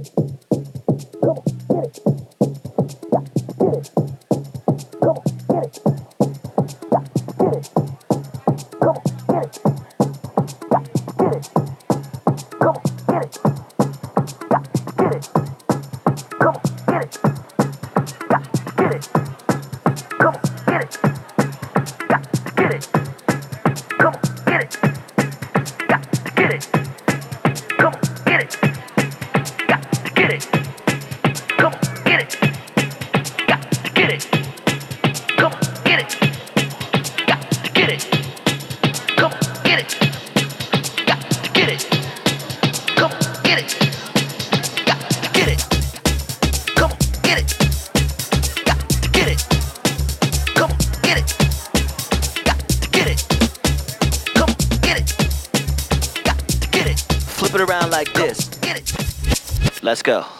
it. Come on, get it. Yeah, get it. Come on, get it. Yeah, get it. Come on, get it. Let's go.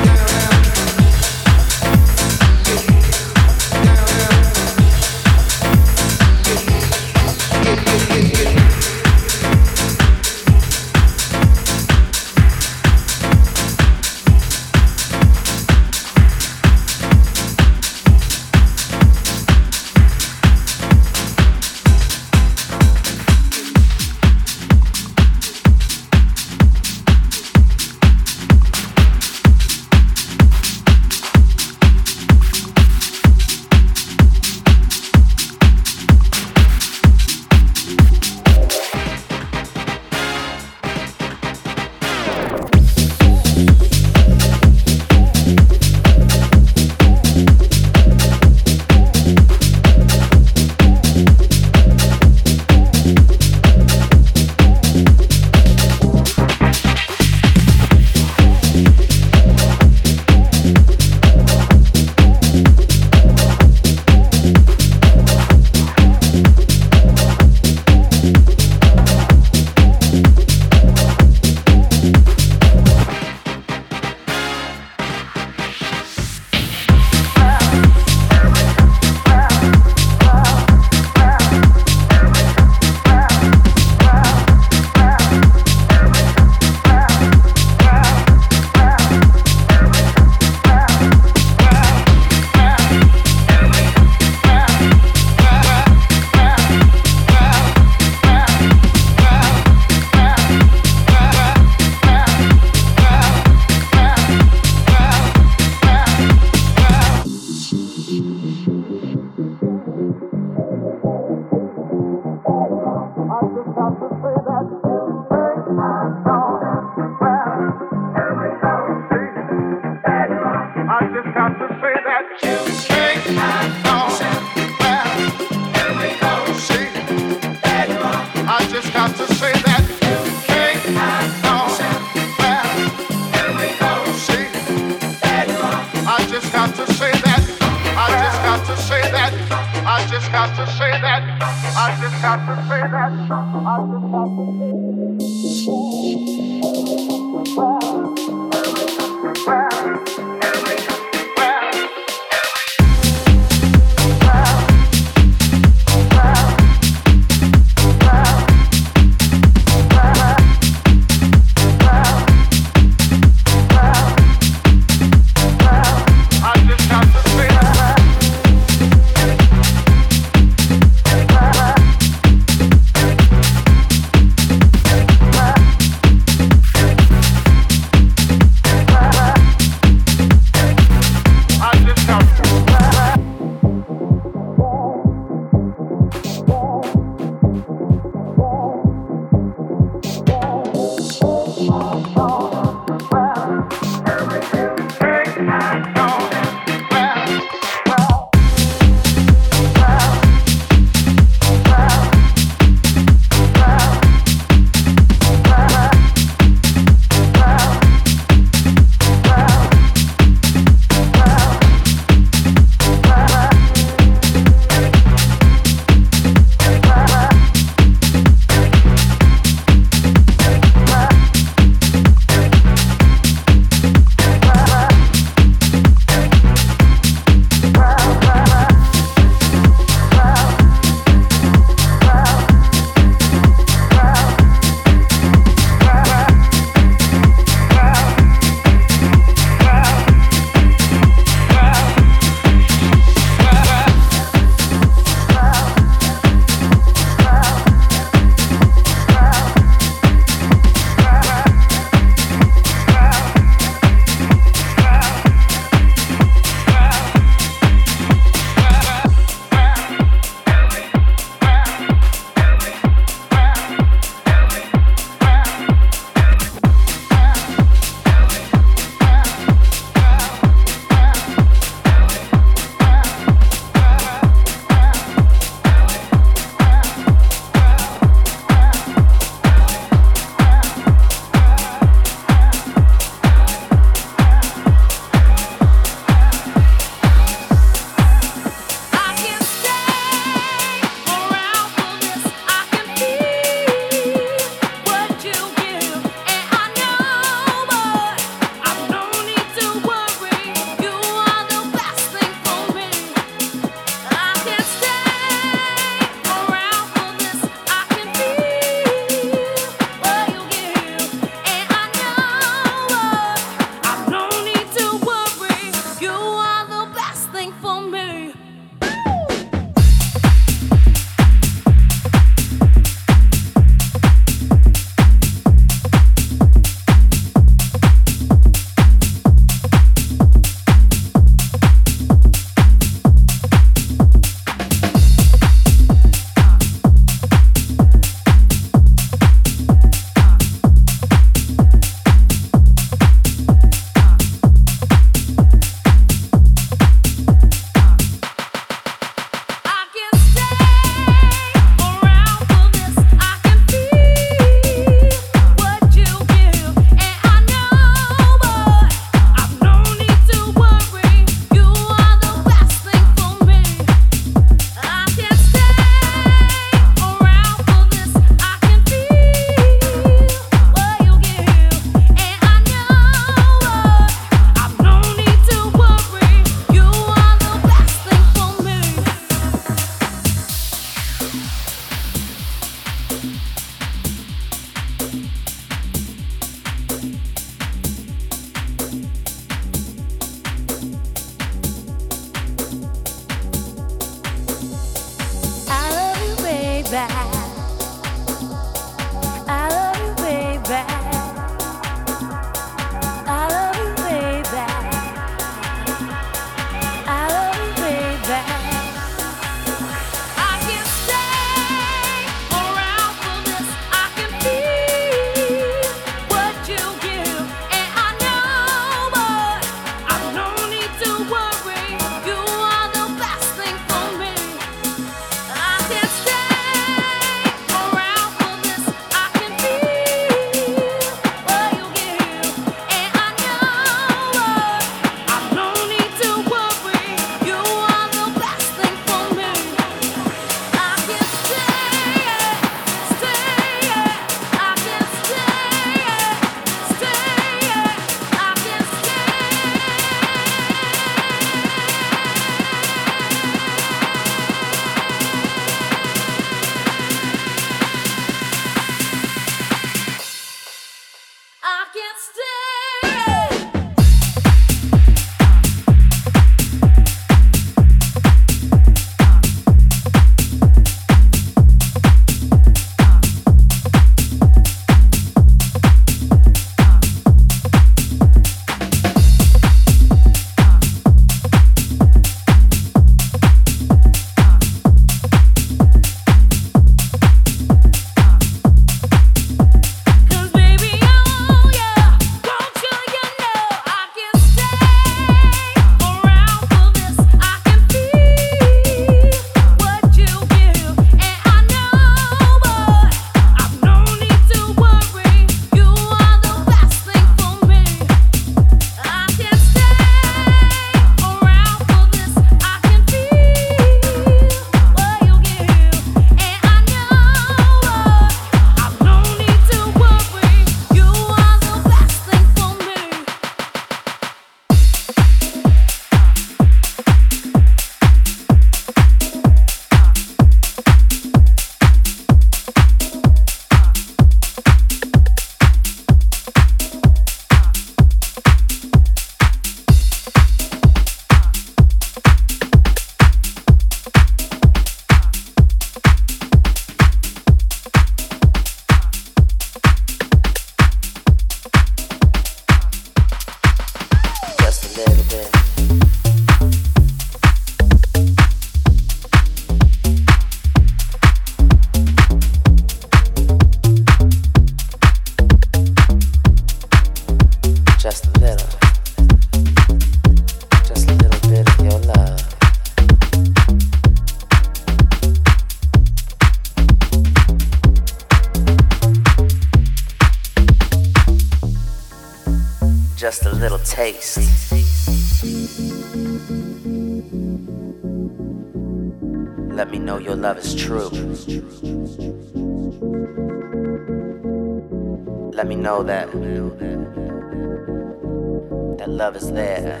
was there.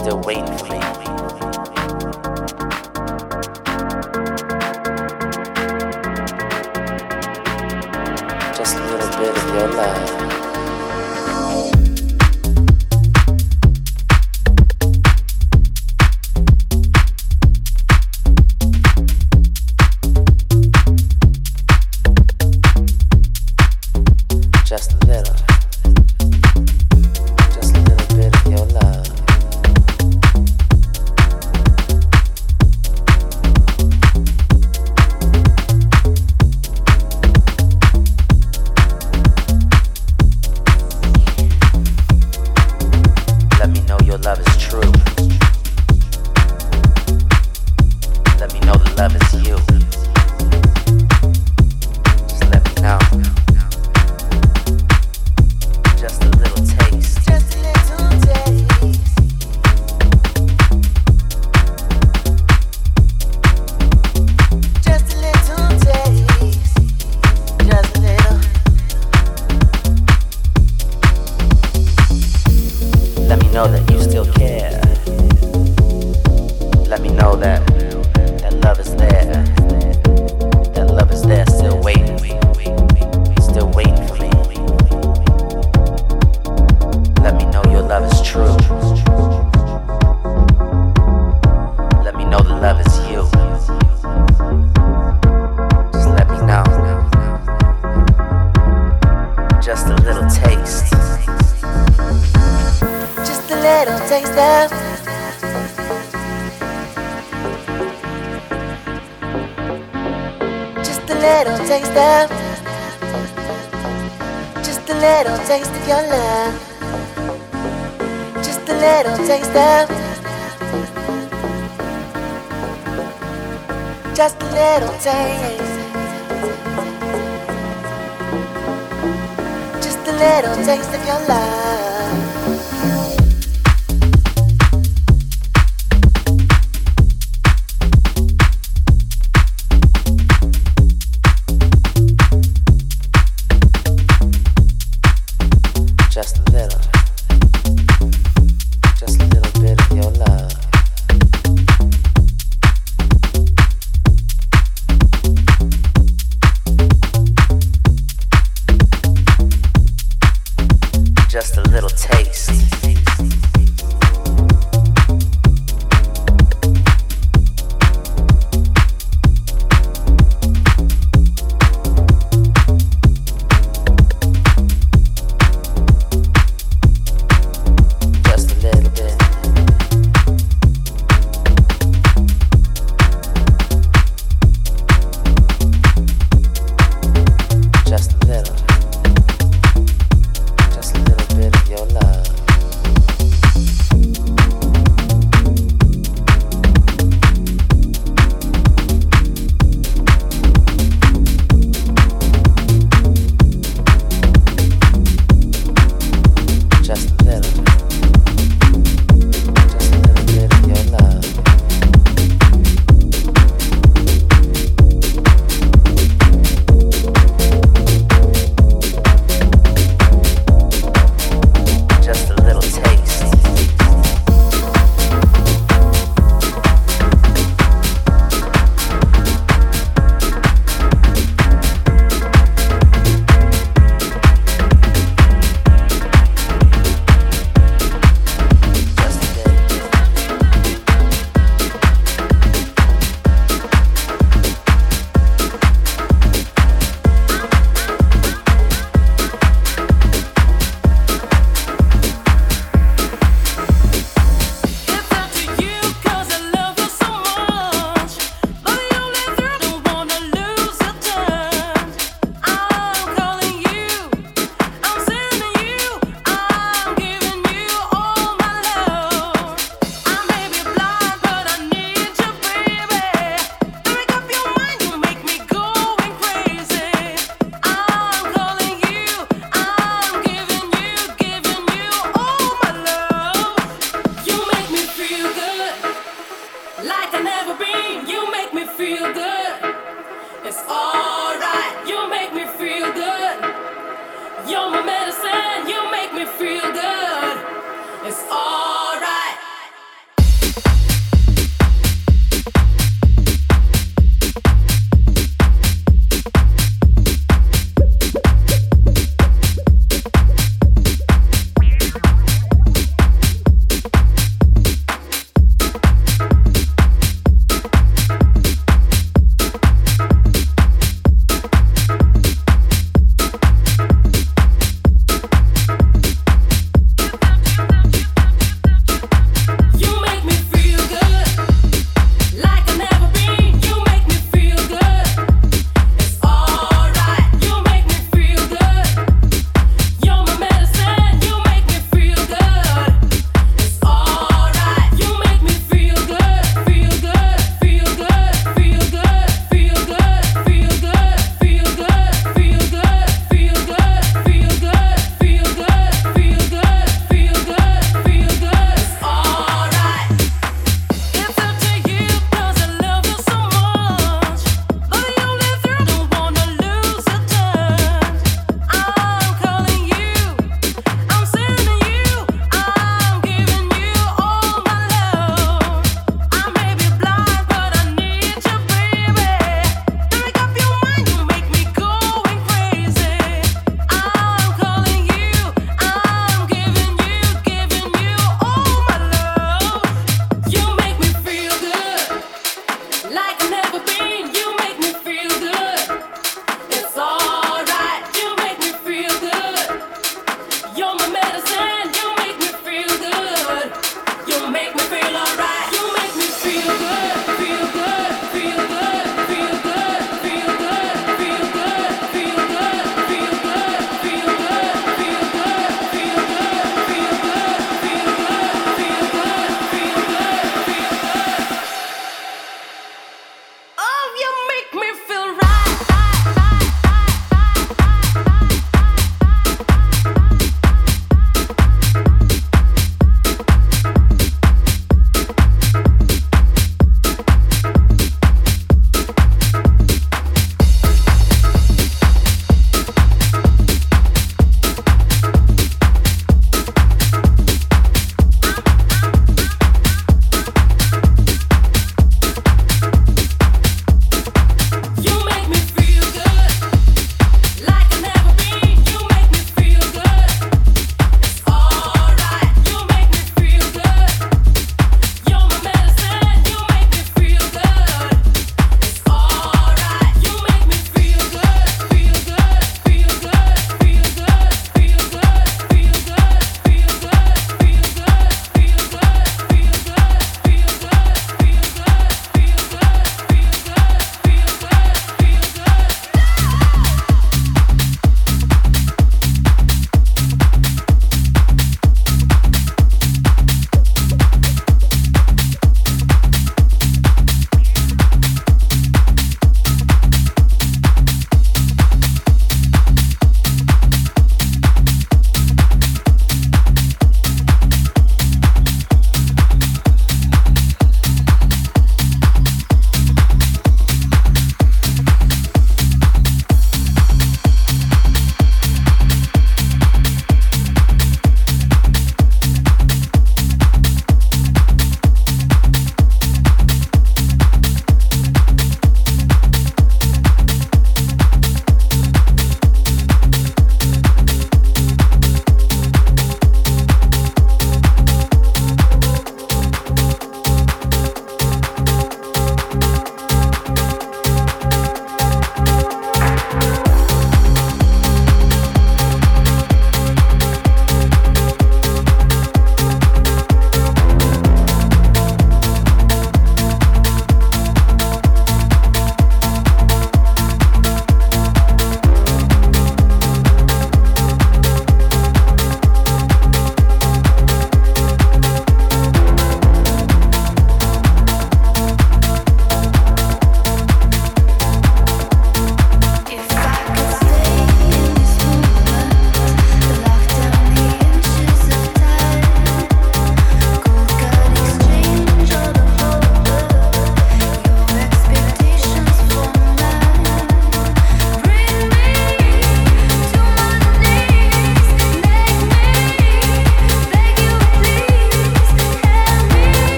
Still waiting for me. Just a little bit of your love.